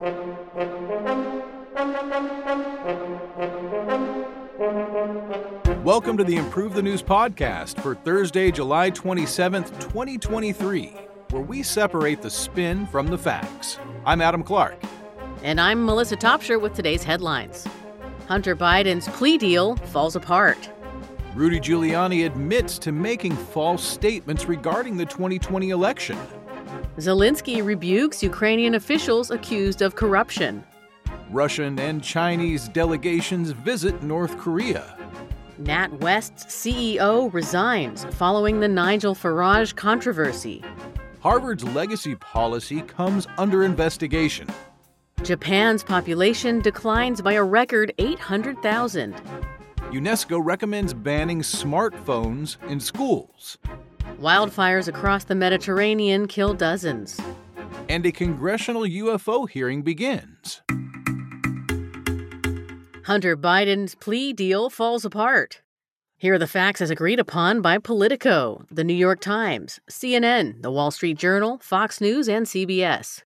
Welcome to the Improve the News podcast for Thursday, July 27th, 2023, where we separate the spin from the facts. I'm Adam Clark. And I'm Melissa Topshire with today's headlines. Hunter Biden's plea deal falls apart. Rudy Giuliani admits to making false statements regarding the 2020 election. Zelensky rebukes Ukrainian officials accused of corruption. Russian and Chinese delegations visit North Korea. NatWest's CEO resigns following the Nigel Farage controversy. Harvard's legacy policy comes under investigation. Japan's population declines by a record 800,000. UNESCO recommends banning smartphones in schools. Wildfires across the Mediterranean kill dozens. And a congressional UFO hearing begins. Hunter Biden's plea deal falls apart. Here are the facts as agreed upon by Politico, The New York Times, CNN, The Wall Street Journal, Fox News, and CBS.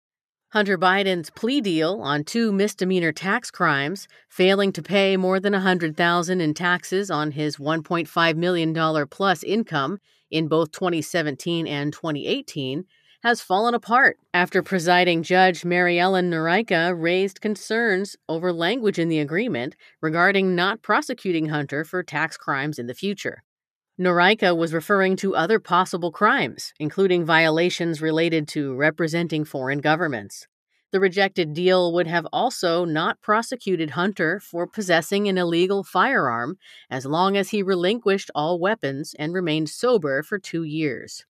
Hunter Biden's plea deal on two misdemeanor tax crimes, failing to pay more than 100,000 in taxes on his 1.5 million dollar plus income in both 2017 and 2018, has fallen apart after presiding judge Mary Ellen Noreika raised concerns over language in the agreement regarding not prosecuting Hunter for tax crimes in the future. Noreika was referring to other possible crimes, including violations related to representing foreign governments. The rejected deal would have also not prosecuted Hunter for possessing an illegal firearm as long as he relinquished all weapons and remained sober for two years.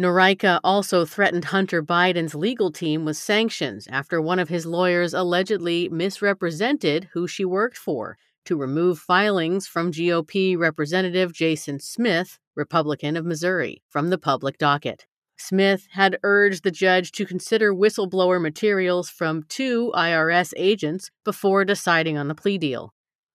Noreika also threatened Hunter Biden's legal team with sanctions after one of his lawyers allegedly misrepresented who she worked for to remove filings from GOP Representative Jason Smith, Republican of Missouri, from the public docket. Smith had urged the judge to consider whistleblower materials from two IRS agents before deciding on the plea deal.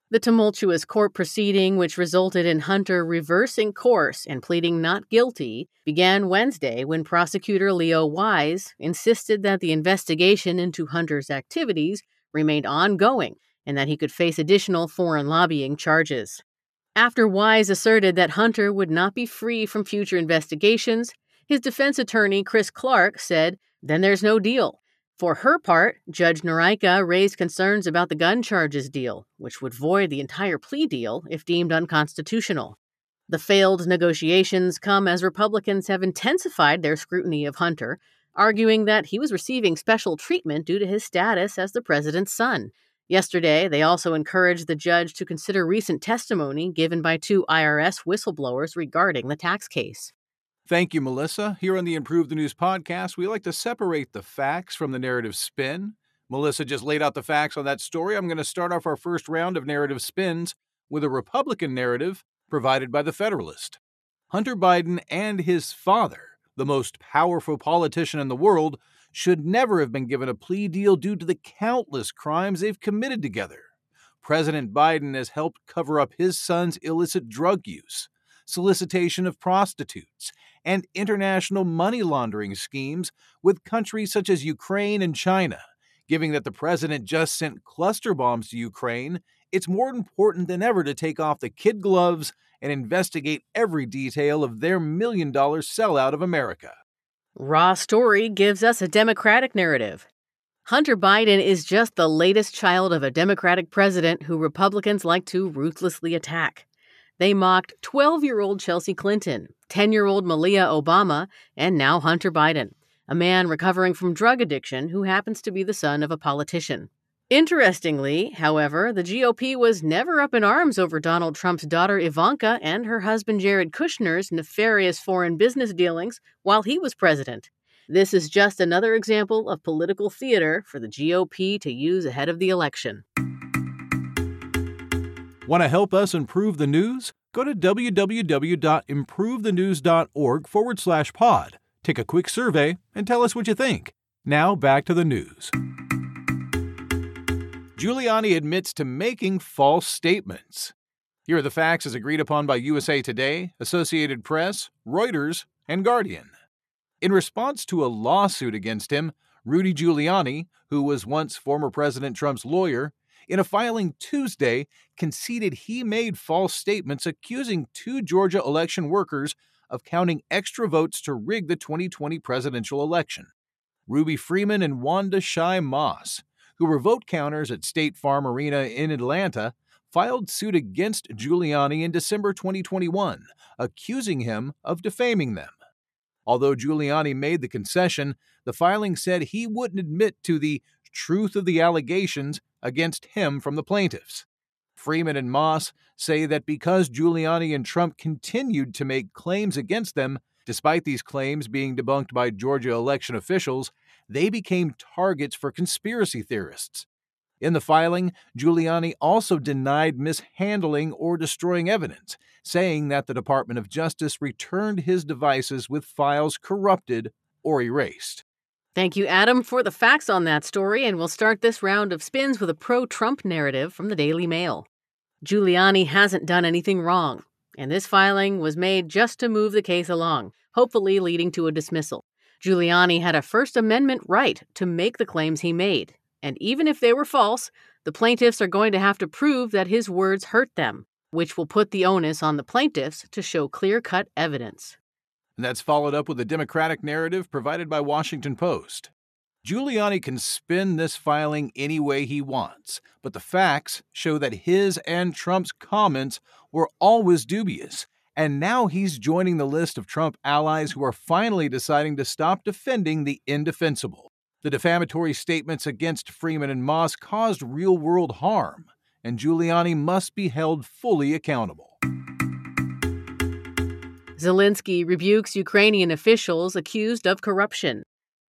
The tumultuous court proceeding, which resulted in Hunter reversing course and pleading not guilty, began Wednesday when prosecutor Leo Wise insisted that the investigation into Hunter's activities remained ongoing and that he could face additional foreign lobbying charges. After Wise asserted that Hunter would not be free from future investigations, his defense attorney, Chris Clark, said, Then there's no deal. For her part, Judge Noreika raised concerns about the gun charges deal, which would void the entire plea deal if deemed unconstitutional. The failed negotiations come as Republicans have intensified their scrutiny of Hunter, arguing that he was receiving special treatment due to his status as the president's son. Yesterday, they also encouraged the judge to consider recent testimony given by two IRS whistleblowers regarding the tax case. Thank you, Melissa. Here on the Improve the News podcast, we like to separate the facts from the narrative spin. Melissa just laid out the facts on that story. I'm going to start off our first round of narrative spins with a Republican narrative provided by the Federalist. Hunter Biden and his father, the most powerful politician in the world, should never have been given a plea deal due to the countless crimes they've committed together. President Biden has helped cover up his son's illicit drug use, solicitation of prostitutes, and international money laundering schemes with countries such as Ukraine and China. Given that the president just sent cluster bombs to Ukraine, it's more important than ever to take off the kid gloves and investigate every detail of their million dollar sellout of America. Raw Story gives us a Democratic narrative. Hunter Biden is just the latest child of a Democratic president who Republicans like to ruthlessly attack. They mocked 12 year old Chelsea Clinton, 10 year old Malia Obama, and now Hunter Biden, a man recovering from drug addiction who happens to be the son of a politician. Interestingly, however, the GOP was never up in arms over Donald Trump's daughter Ivanka and her husband Jared Kushner's nefarious foreign business dealings while he was president. This is just another example of political theater for the GOP to use ahead of the election. Want to help us improve the news? Go to www.improvethenews.org forward slash pod. Take a quick survey and tell us what you think. Now back to the news. Giuliani admits to making false statements. Here are the facts as agreed upon by USA Today, Associated Press, Reuters, and Guardian. In response to a lawsuit against him, Rudy Giuliani, who was once former President Trump's lawyer, in a filing Tuesday conceded he made false statements accusing two Georgia election workers of counting extra votes to rig the 2020 presidential election. Ruby Freeman and Wanda Shaye Moss, who were vote counters at State Farm Arena in Atlanta, filed suit against Giuliani in December 2021, accusing him of defaming them. Although Giuliani made the concession, the filing said he wouldn't admit to the truth of the allegations against him from the plaintiffs. Freeman and Moss say that because Giuliani and Trump continued to make claims against them, despite these claims being debunked by Georgia election officials, they became targets for conspiracy theorists. In the filing, Giuliani also denied mishandling or destroying evidence, saying that the Department of Justice returned his devices with files corrupted or erased. Thank you, Adam, for the facts on that story, and we'll start this round of spins with a pro Trump narrative from the Daily Mail. Giuliani hasn't done anything wrong, and this filing was made just to move the case along, hopefully leading to a dismissal. Giuliani had a First Amendment right to make the claims he made, and even if they were false, the plaintiffs are going to have to prove that his words hurt them, which will put the onus on the plaintiffs to show clear cut evidence. And that's followed up with a Democratic narrative provided by Washington Post. Giuliani can spin this filing any way he wants, but the facts show that his and Trump's comments were always dubious, and now he's joining the list of Trump allies who are finally deciding to stop defending the indefensible. The defamatory statements against Freeman and Moss caused real world harm, and Giuliani must be held fully accountable. Zelensky rebukes Ukrainian officials accused of corruption.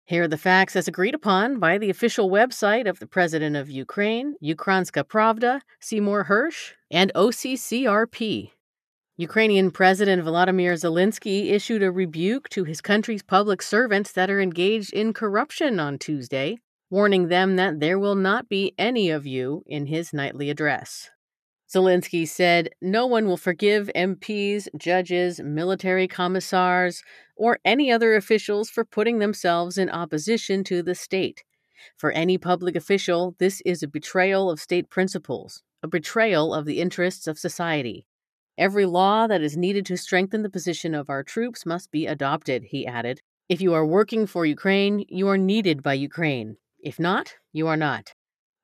Here are the facts as agreed upon by the official website of the President of Ukraine, Ukrainska Pravda, Seymour Hersh, and OCCRP. Ukrainian President Volodymyr Zelensky issued a rebuke to his country's public servants that are engaged in corruption on Tuesday, warning them that there will not be any of you in his nightly address. Zelensky said no one will forgive MPs, judges, military commissars, or any other officials for putting themselves in opposition to the state. For any public official, this is a betrayal of state principles, a betrayal of the interests of society. Every law that is needed to strengthen the position of our troops must be adopted, he added. If you are working for Ukraine, you are needed by Ukraine. If not, you are not.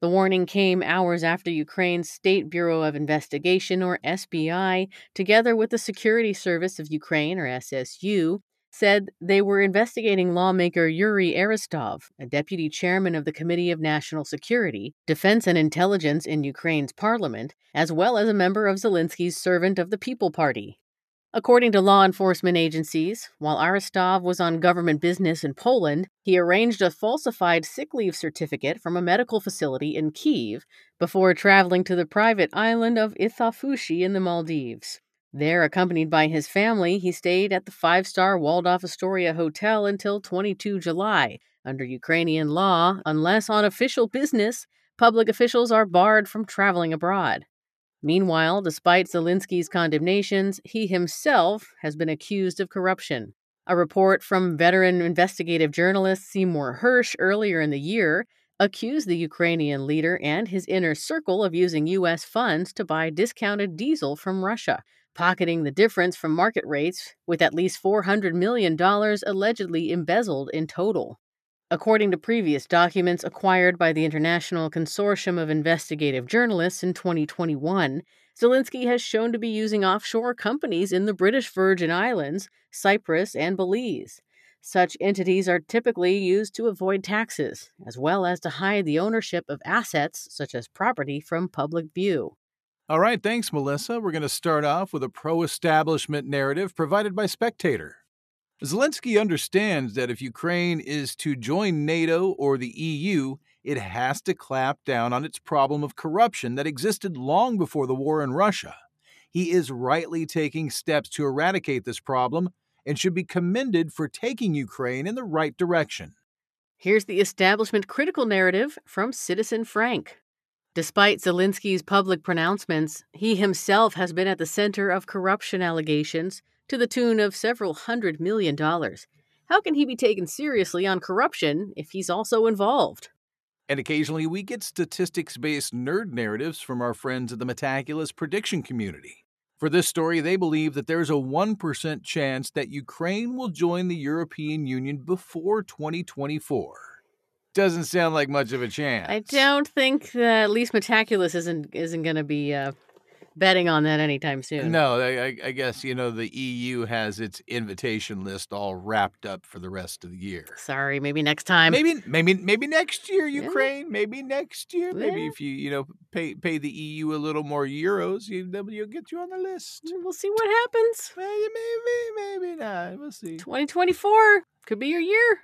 The warning came hours after Ukraine's State Bureau of Investigation, or SBI, together with the Security Service of Ukraine, or SSU, said they were investigating lawmaker Yuri Aristov, a deputy chairman of the Committee of National Security, Defense and Intelligence in Ukraine's parliament, as well as a member of Zelensky's Servant of the People Party, According to law enforcement agencies, while Aristov was on government business in Poland, he arranged a falsified sick leave certificate from a medical facility in Kiev before traveling to the private island of Ithaafushi in the Maldives. There, accompanied by his family, he stayed at the five star Waldorf Astoria Hotel until 22 July. Under Ukrainian law, unless on official business, public officials are barred from traveling abroad. Meanwhile, despite Zelensky's condemnations, he himself has been accused of corruption. A report from veteran investigative journalist Seymour Hersh earlier in the year accused the Ukrainian leader and his inner circle of using U.S. funds to buy discounted diesel from Russia, pocketing the difference from market rates, with at least $400 million allegedly embezzled in total. According to previous documents acquired by the International Consortium of Investigative Journalists in 2021, Zelensky has shown to be using offshore companies in the British Virgin Islands, Cyprus, and Belize. Such entities are typically used to avoid taxes, as well as to hide the ownership of assets such as property from public view. All right, thanks, Melissa. We're going to start off with a pro establishment narrative provided by Spectator. Zelensky understands that if Ukraine is to join NATO or the EU, it has to clamp down on its problem of corruption that existed long before the war in Russia. He is rightly taking steps to eradicate this problem and should be commended for taking Ukraine in the right direction. Here's the establishment critical narrative from Citizen Frank. Despite Zelensky's public pronouncements, he himself has been at the center of corruption allegations to the tune of several hundred million dollars. How can he be taken seriously on corruption if he's also involved? And occasionally we get statistics based nerd narratives from our friends at the Metaculus prediction community. For this story, they believe that there's a 1% chance that Ukraine will join the European Union before 2024. Doesn't sound like much of a chance. I don't think that at least Metaculus isn't isn't going to be uh, betting on that anytime soon. No, I, I, guess you know the EU has its invitation list all wrapped up for the rest of the year. Sorry, maybe next time. Maybe, maybe, maybe next year, Ukraine. Yeah. Maybe next year. Maybe if you you know pay pay the EU a little more euros, you, will get you on the list. We'll see what happens. Maybe, maybe, maybe not. We'll see. 2024 could be your year.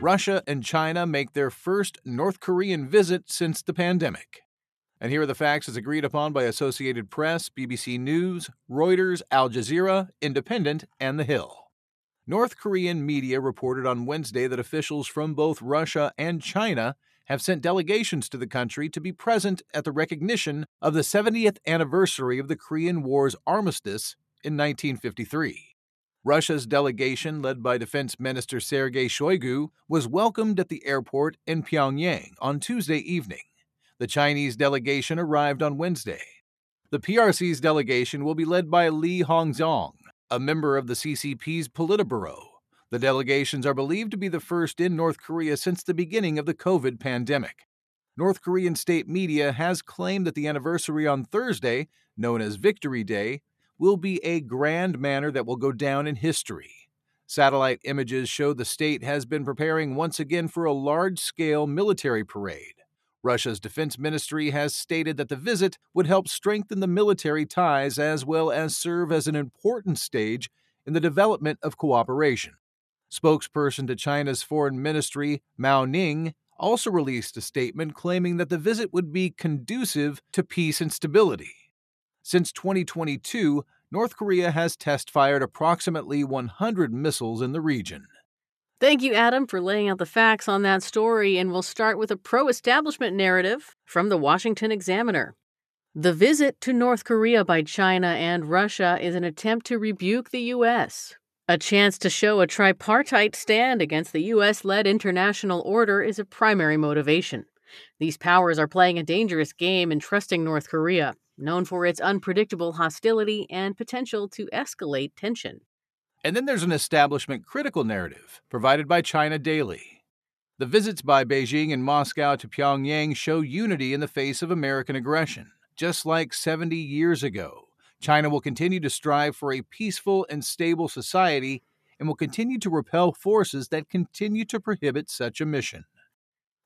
Russia and China make their first North Korean visit since the pandemic. And here are the facts as agreed upon by Associated Press, BBC News, Reuters, Al Jazeera, Independent, and The Hill. North Korean media reported on Wednesday that officials from both Russia and China have sent delegations to the country to be present at the recognition of the 70th anniversary of the Korean War's armistice in 1953. Russia's delegation, led by Defense Minister Sergei Shoigu, was welcomed at the airport in Pyongyang on Tuesday evening. The Chinese delegation arrived on Wednesday. The PRC's delegation will be led by Li Hongzhong, a member of the CCP's Politburo. The delegations are believed to be the first in North Korea since the beginning of the COVID pandemic. North Korean state media has claimed that the anniversary on Thursday, known as Victory Day, will be a grand manner that will go down in history. Satellite images show the state has been preparing once again for a large scale military parade. Russia's defense ministry has stated that the visit would help strengthen the military ties as well as serve as an important stage in the development of cooperation. Spokesperson to China's foreign ministry, Mao Ning, also released a statement claiming that the visit would be conducive to peace and stability. Since 2022, North Korea has test fired approximately 100 missiles in the region. Thank you, Adam, for laying out the facts on that story, and we'll start with a pro establishment narrative from the Washington Examiner. The visit to North Korea by China and Russia is an attempt to rebuke the U.S. A chance to show a tripartite stand against the U.S. led international order is a primary motivation. These powers are playing a dangerous game in trusting North Korea, known for its unpredictable hostility and potential to escalate tension. And then there's an establishment critical narrative provided by China Daily. The visits by Beijing and Moscow to Pyongyang show unity in the face of American aggression. Just like 70 years ago, China will continue to strive for a peaceful and stable society and will continue to repel forces that continue to prohibit such a mission.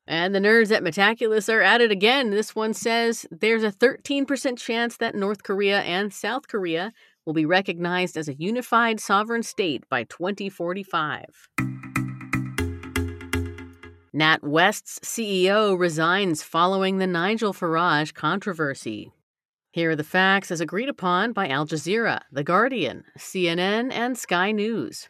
And the nerds at Metaculus are at it again. This one says there's a 13% chance that North Korea and South Korea will be recognized as a unified sovereign state by 2045. NatWest's CEO resigns following the Nigel Farage controversy. Here are the facts as agreed upon by Al Jazeera, The Guardian, CNN, and Sky News.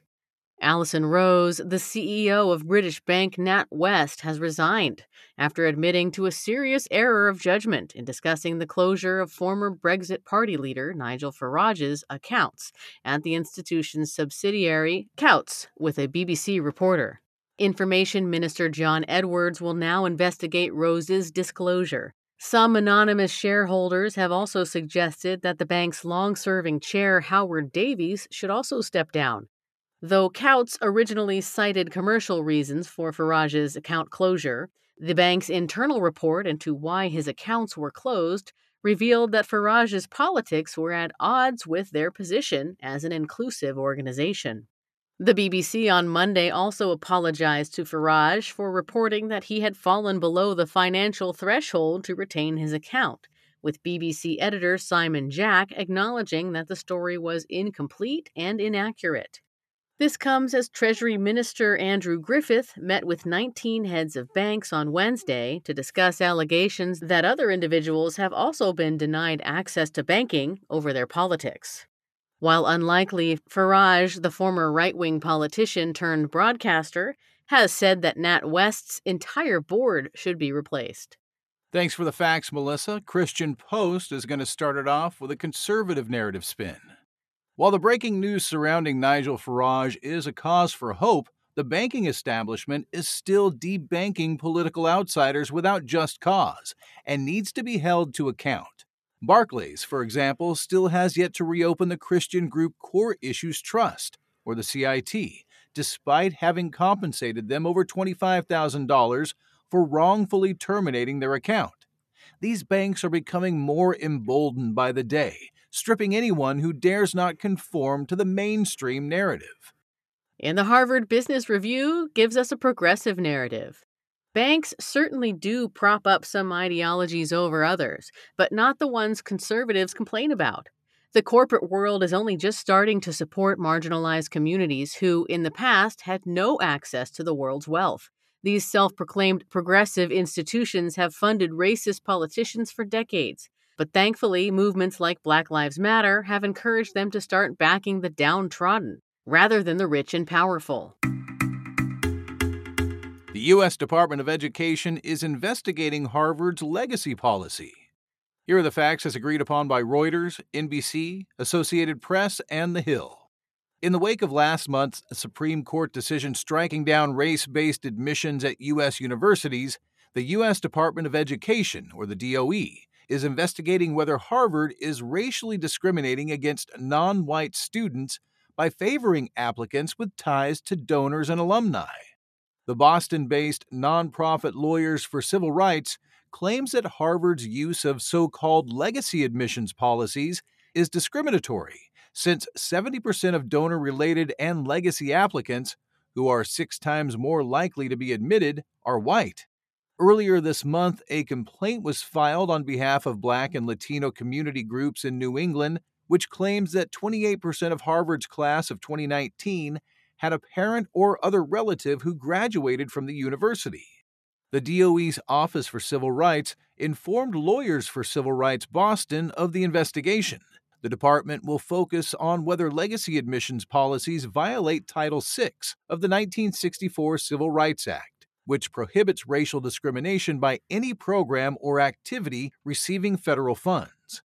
Alison Rose, the CEO of British bank NatWest, has resigned after admitting to a serious error of judgment in discussing the closure of former Brexit Party leader Nigel Farage's accounts at the institution's subsidiary Coutts with a BBC reporter. Information Minister John Edwards will now investigate Rose's disclosure. Some anonymous shareholders have also suggested that the bank's long serving chair, Howard Davies, should also step down. Though Coutts originally cited commercial reasons for Farage's account closure, the bank's internal report into why his accounts were closed revealed that Farage's politics were at odds with their position as an inclusive organization. The BBC on Monday also apologized to Farage for reporting that he had fallen below the financial threshold to retain his account, with BBC editor Simon Jack acknowledging that the story was incomplete and inaccurate. This comes as Treasury Minister Andrew Griffith met with 19 heads of banks on Wednesday to discuss allegations that other individuals have also been denied access to banking over their politics. While unlikely, Farage, the former right wing politician turned broadcaster, has said that NatWest's entire board should be replaced. Thanks for the facts, Melissa. Christian Post is going to start it off with a conservative narrative spin. While the breaking news surrounding Nigel Farage is a cause for hope, the banking establishment is still debanking political outsiders without just cause and needs to be held to account. Barclays, for example, still has yet to reopen the Christian group Core Issues Trust, or the CIT, despite having compensated them over $25,000 for wrongfully terminating their account. These banks are becoming more emboldened by the day, stripping anyone who dares not conform to the mainstream narrative. And the Harvard Business Review gives us a progressive narrative. Banks certainly do prop up some ideologies over others, but not the ones conservatives complain about. The corporate world is only just starting to support marginalized communities who, in the past, had no access to the world's wealth. These self proclaimed progressive institutions have funded racist politicians for decades. But thankfully, movements like Black Lives Matter have encouraged them to start backing the downtrodden rather than the rich and powerful. The U.S. Department of Education is investigating Harvard's legacy policy. Here are the facts as agreed upon by Reuters, NBC, Associated Press, and The Hill. In the wake of last month's Supreme Court decision striking down race based admissions at U.S. universities, the U.S. Department of Education, or the DOE, is investigating whether Harvard is racially discriminating against non white students by favoring applicants with ties to donors and alumni. The Boston based nonprofit Lawyers for Civil Rights claims that Harvard's use of so called legacy admissions policies is discriminatory, since 70% of donor related and legacy applicants, who are six times more likely to be admitted, are white. Earlier this month, a complaint was filed on behalf of Black and Latino community groups in New England, which claims that 28% of Harvard's class of 2019 had a parent or other relative who graduated from the university. The DOE's Office for Civil Rights informed Lawyers for Civil Rights Boston of the investigation. The department will focus on whether legacy admissions policies violate Title VI of the 1964 Civil Rights Act, which prohibits racial discrimination by any program or activity receiving federal funds.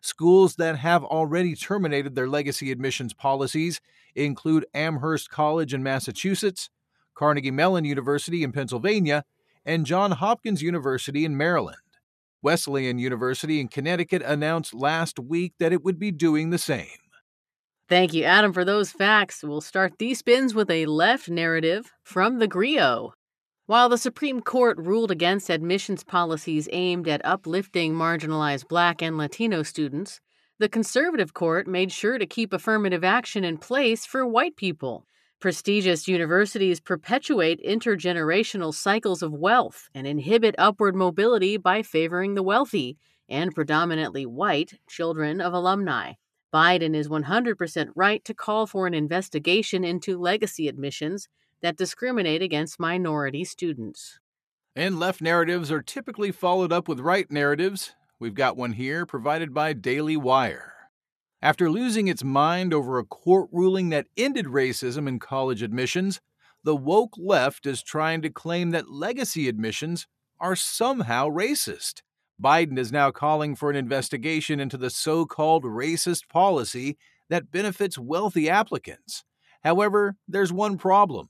Schools that have already terminated their legacy admissions policies include Amherst College in Massachusetts, Carnegie Mellon University in Pennsylvania, and Johns Hopkins University in Maryland. Wesleyan University in Connecticut announced last week that it would be doing the same. Thank you, Adam, for those facts. We'll start these spins with a left narrative from the GRIO. While the Supreme Court ruled against admissions policies aimed at uplifting marginalized Black and Latino students, the conservative court made sure to keep affirmative action in place for white people. Prestigious universities perpetuate intergenerational cycles of wealth and inhibit upward mobility by favoring the wealthy and predominantly white children of alumni. Biden is 100% right to call for an investigation into legacy admissions that discriminate against minority students. And left narratives are typically followed up with right narratives. We've got one here provided by Daily Wire. After losing its mind over a court ruling that ended racism in college admissions, the woke left is trying to claim that legacy admissions are somehow racist. Biden is now calling for an investigation into the so called racist policy that benefits wealthy applicants. However, there's one problem.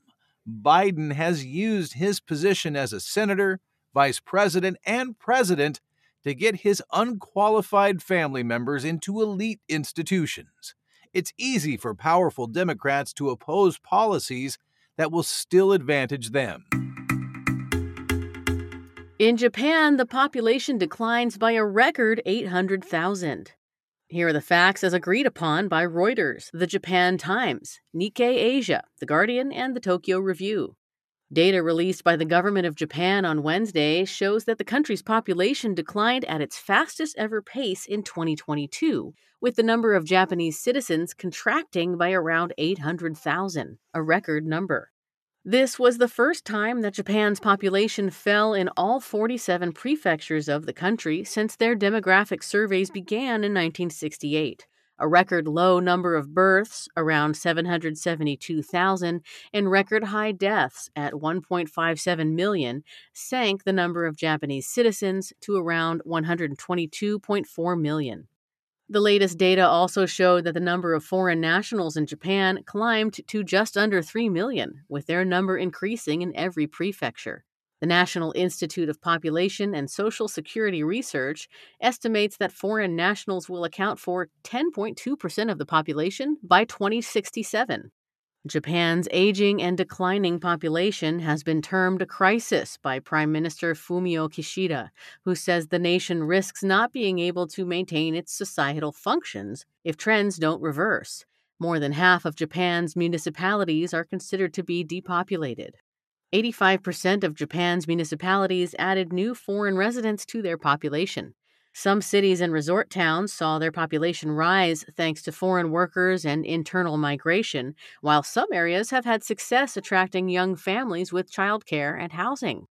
Biden has used his position as a senator, vice president, and president to get his unqualified family members into elite institutions. It's easy for powerful Democrats to oppose policies that will still advantage them. In Japan, the population declines by a record 800,000. Here are the facts as agreed upon by Reuters, the Japan Times, Nikkei Asia, The Guardian, and the Tokyo Review. Data released by the government of Japan on Wednesday shows that the country's population declined at its fastest ever pace in 2022, with the number of Japanese citizens contracting by around 800,000, a record number. This was the first time that Japan's population fell in all 47 prefectures of the country since their demographic surveys began in 1968 a record low number of births, around 772,000, and record high deaths at 1.57 million, sank the number of Japanese citizens to around 122.4 million. The latest data also showed that the number of foreign nationals in Japan climbed to just under 3 million, with their number increasing in every prefecture. The National Institute of Population and Social Security Research estimates that foreign nationals will account for 10.2% of the population by 2067. Japan's aging and declining population has been termed a crisis by Prime Minister Fumio Kishida, who says the nation risks not being able to maintain its societal functions if trends don't reverse. More than half of Japan's municipalities are considered to be depopulated. 85% of Japan's municipalities added new foreign residents to their population. Some cities and resort towns saw their population rise thanks to foreign workers and internal migration, while some areas have had success attracting young families with childcare and housing.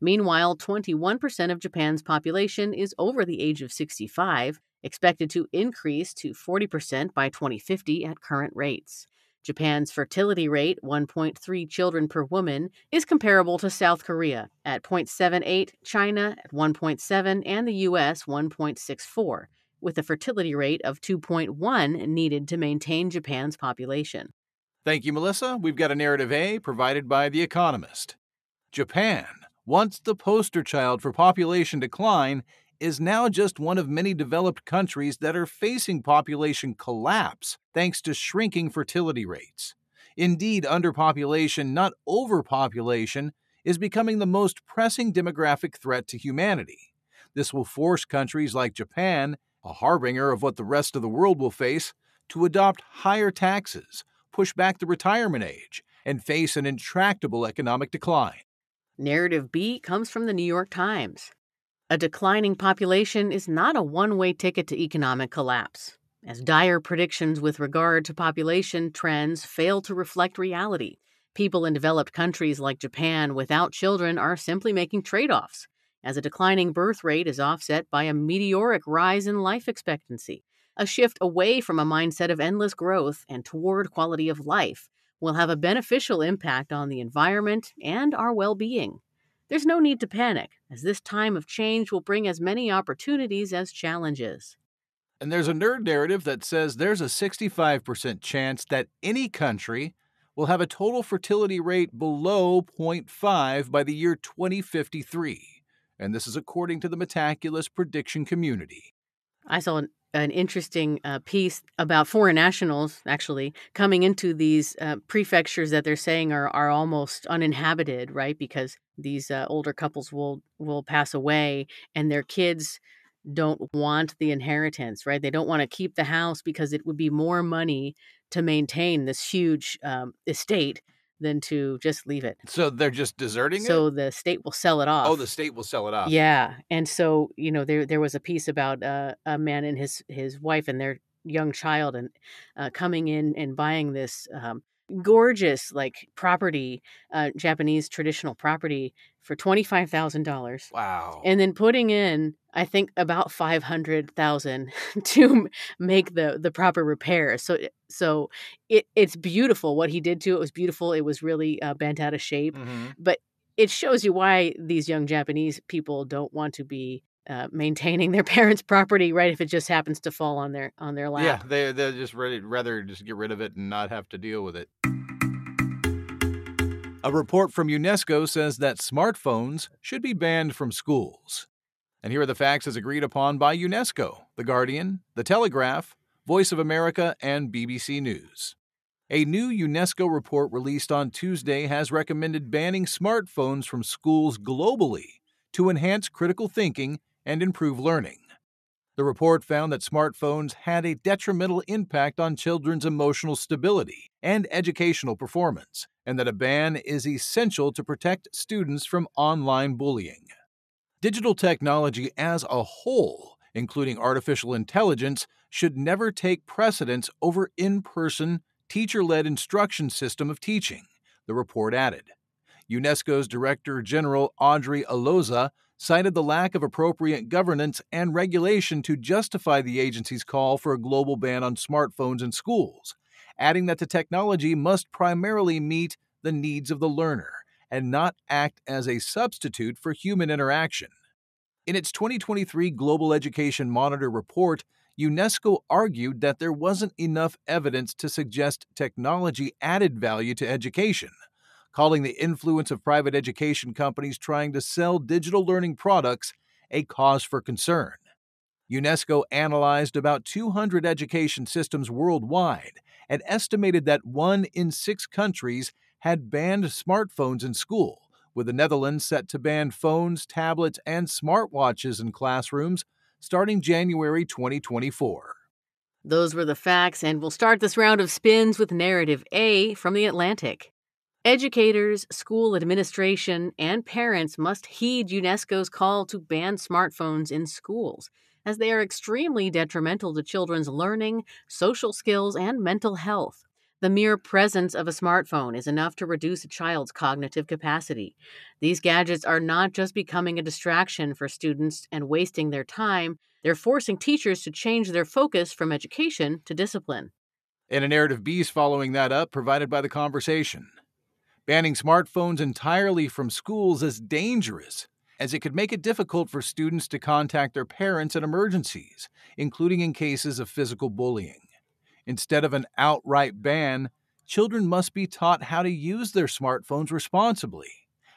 Meanwhile, 21% of Japan's population is over the age of 65, expected to increase to 40% by 2050 at current rates. Japan's fertility rate, 1.3 children per woman, is comparable to South Korea at 0.78, China at 1.7, and the US 1.64, with a fertility rate of 2.1 needed to maintain Japan's population. Thank you, Melissa. We've got a narrative A provided by The Economist. Japan, once the poster child for population decline, is now just one of many developed countries that are facing population collapse thanks to shrinking fertility rates. Indeed, underpopulation, not overpopulation, is becoming the most pressing demographic threat to humanity. This will force countries like Japan, a harbinger of what the rest of the world will face, to adopt higher taxes, push back the retirement age, and face an intractable economic decline. Narrative B comes from the New York Times. A declining population is not a one way ticket to economic collapse, as dire predictions with regard to population trends fail to reflect reality. People in developed countries like Japan without children are simply making trade offs, as a declining birth rate is offset by a meteoric rise in life expectancy. A shift away from a mindset of endless growth and toward quality of life will have a beneficial impact on the environment and our well being. There's no need to panic, as this time of change will bring as many opportunities as challenges. And there's a nerd narrative that says there's a 65% chance that any country will have a total fertility rate below 0.5 by the year 2053. And this is according to the Metaculus prediction community. I saw an an interesting uh, piece about foreign nationals actually coming into these uh, prefectures that they're saying are are almost uninhabited, right? Because these uh, older couples will will pass away and their kids don't want the inheritance, right? They don't want to keep the house because it would be more money to maintain this huge um, estate than to just leave it. So they're just deserting it. so it? the state will sell it off. Oh, the state will sell it off. Yeah, and so you know there there was a piece about uh, a man and his his wife and their young child and uh, coming in and buying this um, gorgeous like property, uh, Japanese traditional property for twenty five thousand dollars. Wow. And then putting in, I think about five hundred thousand to make the the proper repairs. So so it it's beautiful what he did to it was beautiful. It was really uh, bent out of shape, mm-hmm. but it shows you why these young Japanese people don't want to be uh, maintaining their parents' property, right? If it just happens to fall on their on their lap. Yeah, they they're just ready rather just get rid of it and not have to deal with it. A report from UNESCO says that smartphones should be banned from schools. And here are the facts as agreed upon by UNESCO, The Guardian, The Telegraph, Voice of America, and BBC News. A new UNESCO report released on Tuesday has recommended banning smartphones from schools globally to enhance critical thinking and improve learning. The report found that smartphones had a detrimental impact on children's emotional stability and educational performance, and that a ban is essential to protect students from online bullying. Digital technology as a whole, including artificial intelligence, should never take precedence over in person, teacher led instruction system of teaching, the report added. UNESCO's Director General Audrey Azoulay cited the lack of appropriate governance and regulation to justify the agency's call for a global ban on smartphones in schools, adding that the technology must primarily meet the needs of the learner and not act as a substitute for human interaction. In its 2023 Global Education Monitor report, UNESCO argued that there wasn't enough evidence to suggest technology added value to education, calling the influence of private education companies trying to sell digital learning products a cause for concern. UNESCO analyzed about 200 education systems worldwide and estimated that one in six countries had banned smartphones in school, with the Netherlands set to ban phones, tablets, and smartwatches in classrooms starting January 2024. Those were the facts, and we'll start this round of spins with narrative A from The Atlantic. Educators, school administration, and parents must heed UNESCO's call to ban smartphones in schools, as they are extremely detrimental to children's learning, social skills, and mental health. The mere presence of a smartphone is enough to reduce a child's cognitive capacity. These gadgets are not just becoming a distraction for students and wasting their time, they're forcing teachers to change their focus from education to discipline. And a narrative B is following that up, provided by the conversation. Banning smartphones entirely from schools is dangerous, as it could make it difficult for students to contact their parents in emergencies, including in cases of physical bullying. Instead of an outright ban, children must be taught how to use their smartphones responsibly.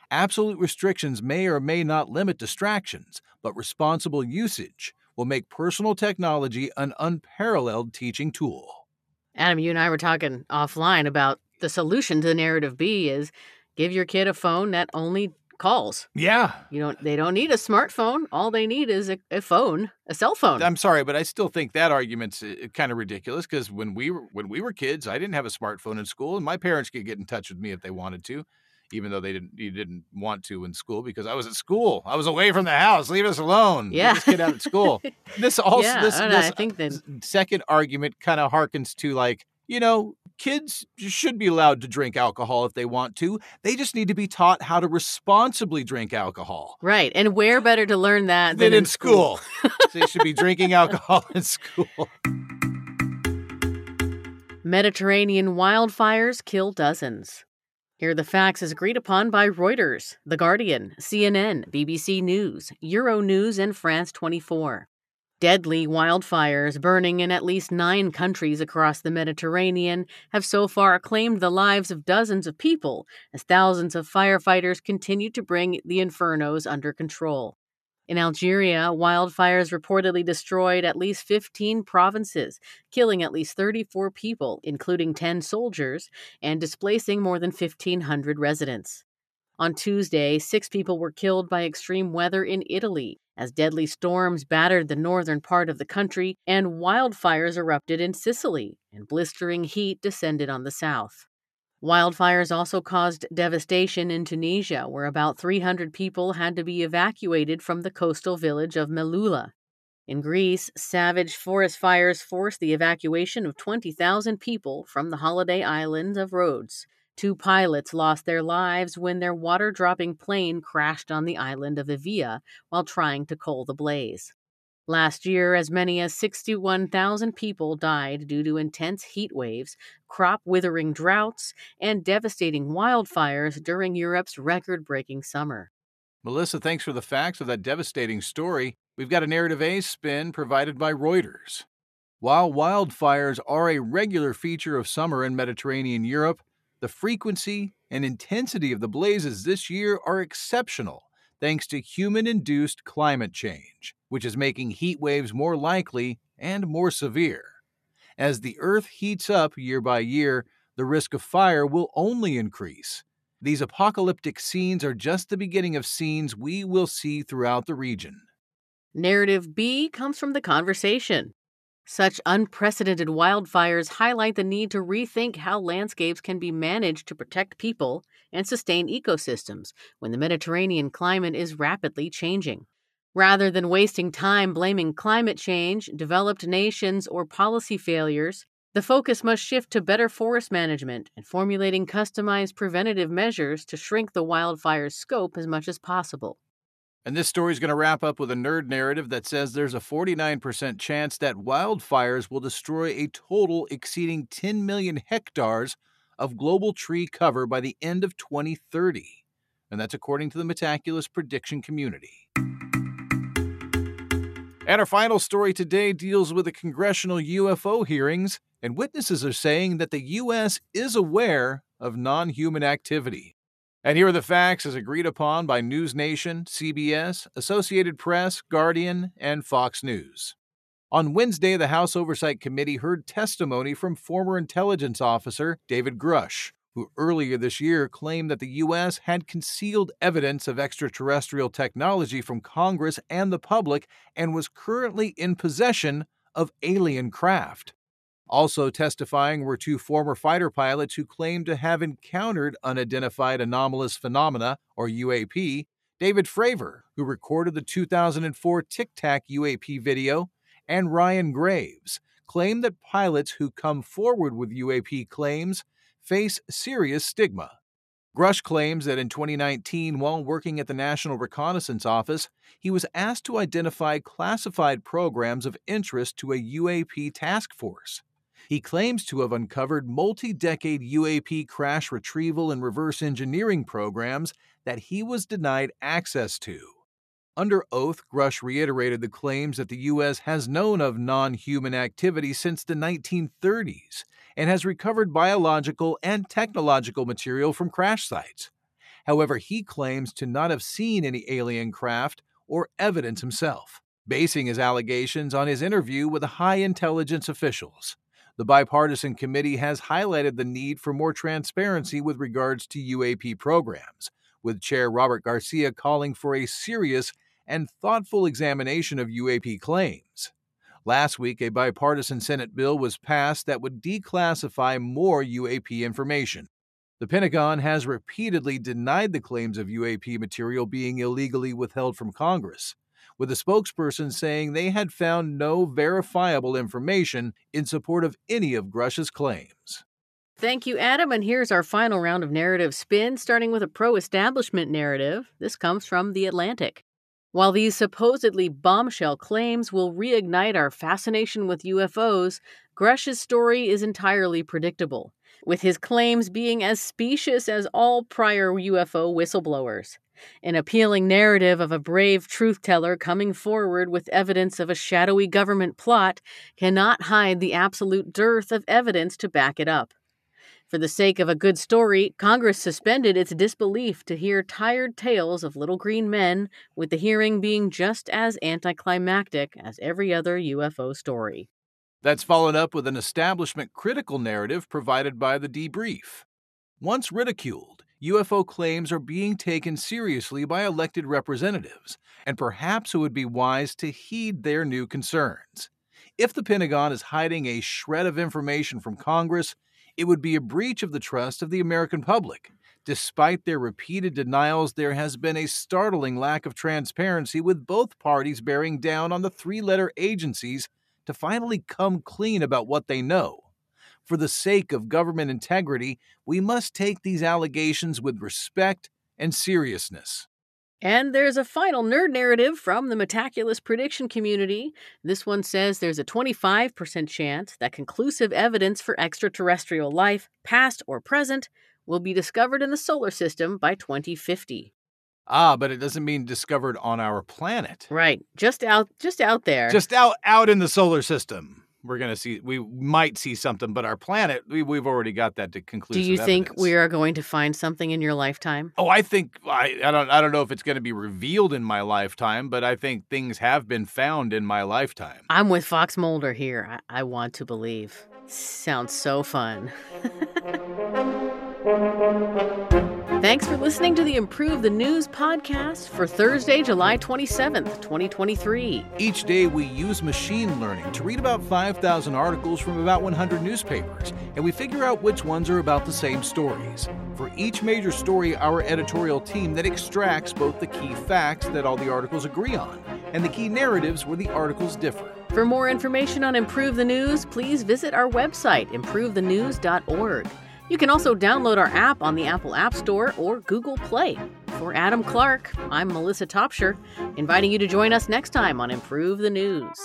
Absolute restrictions may or may not limit distractions, but responsible usage will make personal technology an unparalleled teaching tool. Adam, you and I were talking offline about the solution to the narrative B is give your kid a phone that only calls. Yeah. You don't they don't need a smartphone. All they need is a, a phone, a cell phone. I'm sorry, but I still think that argument's uh, kind of ridiculous because when we were when we were kids, I didn't have a smartphone in school, and my parents could get in touch with me if they wanted to, even though they didn't you didn't want to in school because I was at school. I was away from the house. Leave us alone. Yeah. Leave this kid out at school. this also yeah, this, I, don't know, this I think that second argument kind of harkens to like you know, kids should be allowed to drink alcohol if they want to. They just need to be taught how to responsibly drink alcohol. right. And where better to learn that Than than, in school. so they should be drinking alcohol in school. Mediterranean wildfires kill dozens. Here are the facts as agreed upon by Reuters, The Guardian, CNN, BBC News, Euronews, and France 24. Deadly wildfires burning in at least nine countries across the Mediterranean have so far claimed the lives of dozens of people as thousands of firefighters continue to bring the infernos under control. In Algeria, wildfires reportedly destroyed at least 15 provinces, killing at least 34 people, including 10 soldiers, and displacing more than 1,500 residents. On Tuesday, six people were killed by extreme weather in Italy as deadly storms battered the northern part of the country and wildfires erupted in Sicily and blistering heat descended on the south. Wildfires also caused devastation in Tunisia, where about 300 people had to be evacuated from the coastal village of Melloula. In Greece, savage forest fires forced the evacuation of 20,000 people from the holiday island of Rhodes. Two pilots lost their lives when their water dropping plane crashed on the island of Evia while trying to coal the blaze. Last year, as many as 61,000 people died due to intense heat waves, crop withering droughts, and devastating wildfires during Europe's record breaking summer. Melissa, thanks for the facts of that devastating story. We've got a narrative A spin provided by Reuters. While wildfires are a regular feature of summer in Mediterranean Europe, the frequency and intensity of the blazes this year are exceptional thanks to human induced climate change, which is making heat waves more likely and more severe. As the Earth heats up year by year, the risk of fire will only increase. These apocalyptic scenes are just the beginning of scenes we will see throughout the region. Narrative B comes from the conversation. Such unprecedented wildfires highlight the need to rethink how landscapes can be managed to protect people and sustain ecosystems when the Mediterranean climate is rapidly changing. Rather than wasting time blaming climate change, developed nations, or policy failures, the focus must shift to better forest management and formulating customized preventative measures to shrink the wildfire's scope as much as possible. And this story is going to wrap up with a nerd narrative that says there's a 49% chance that wildfires will destroy a total exceeding 10 million hectares of global tree cover by the end of 2030. And that's according to the Metaculus prediction community. And our final story today deals with the congressional UFO hearings, and witnesses are saying that the U.S. is aware of non human activity. And here are the facts as agreed upon by News Nation, CBS, Associated Press, Guardian, and Fox News. On Wednesday, the House Oversight Committee heard testimony from former intelligence officer David Grusch, who earlier this year claimed that the U.S. had concealed evidence of extraterrestrial technology from Congress and the public and was currently in possession of alien craft. Also testifying were two former fighter pilots who claimed to have encountered unidentified anomalous phenomena, or UAP, David Fravor, who recorded the 2004 Tic Tac UAP video, and Ryan Graves, claimed that pilots who come forward with UAP claims face serious stigma. Grusch claims that in 2019, while working at the National Reconnaissance Office, he was asked to identify classified programs of interest to a UAP task force. He claims to have uncovered multi decade UAP crash retrieval and reverse engineering programs that he was denied access to. Under oath, Grusch reiterated the claims that the U.S. has known of non human activity since the 1930s and has recovered biological and technological material from crash sites. However, he claims to not have seen any alien craft or evidence himself, basing his allegations on his interview with high intelligence officials. The bipartisan committee has highlighted the need for more transparency with regards to UAP programs, with Chair Robert Garcia calling for a serious and thoughtful examination of UAP claims. Last week, a bipartisan Senate bill was passed that would declassify more UAP information. The Pentagon has repeatedly denied the claims of UAP material being illegally withheld from Congress with a spokesperson saying they had found no verifiable information in support of any of Grusch's claims. Thank you, Adam. And here's our final round of narrative spin, starting with a pro establishment narrative. This comes from The Atlantic. While these supposedly bombshell claims will reignite our fascination with UFOs, Grusch's story is entirely predictable, with his claims being as specious as all prior UFO whistleblowers. An appealing narrative of a brave truth teller coming forward with evidence of a shadowy government plot cannot hide the absolute dearth of evidence to back it up. For the sake of a good story, Congress suspended its disbelief to hear tired tales of little green men, with the hearing being just as anticlimactic as every other UFO story. That's followed up with an establishment critical narrative provided by the debrief. Once ridiculed, UFO claims are being taken seriously by elected representatives, and perhaps it would be wise to heed their new concerns. If the Pentagon is hiding a shred of information from Congress, it would be a breach of the trust of the American public. Despite their repeated denials, there has been a startling lack of transparency, with both parties bearing down on the three letter agencies to finally come clean about what they know for the sake of government integrity, we must take these allegations with respect and seriousness. And there's a final nerd narrative from the Metaculus prediction community. This one says there's a 25% chance that conclusive evidence for extraterrestrial life, past or present, will be discovered in the solar system by 2050. Ah, but it doesn't mean discovered on our planet. Right. Just out just out there. Just out out in the solar system we're going to see we might see something but our planet we, we've already got that to conclude do you think we are going to find something in your lifetime oh i think I, I don't i don't know if it's going to be revealed in my lifetime but i think things have been found in my lifetime i'm with fox mulder here i, I want to believe sounds so fun Thanks for listening to the Improve the News podcast for Thursday, July 27th, 2023. Each day, we use machine learning to read about 5,000 articles from about 100 newspapers, and we figure out which ones are about the same stories. For each major story, our editorial team that extracts both the key facts that all the articles agree on and the key narratives where the articles differ. For more information on Improve the News, please visit our website, improvethenews.org. You can also download our app on the Apple App Store or Google Play. For Adam Clark, I'm Melissa Topshire, inviting you to join us next time on Improve the News.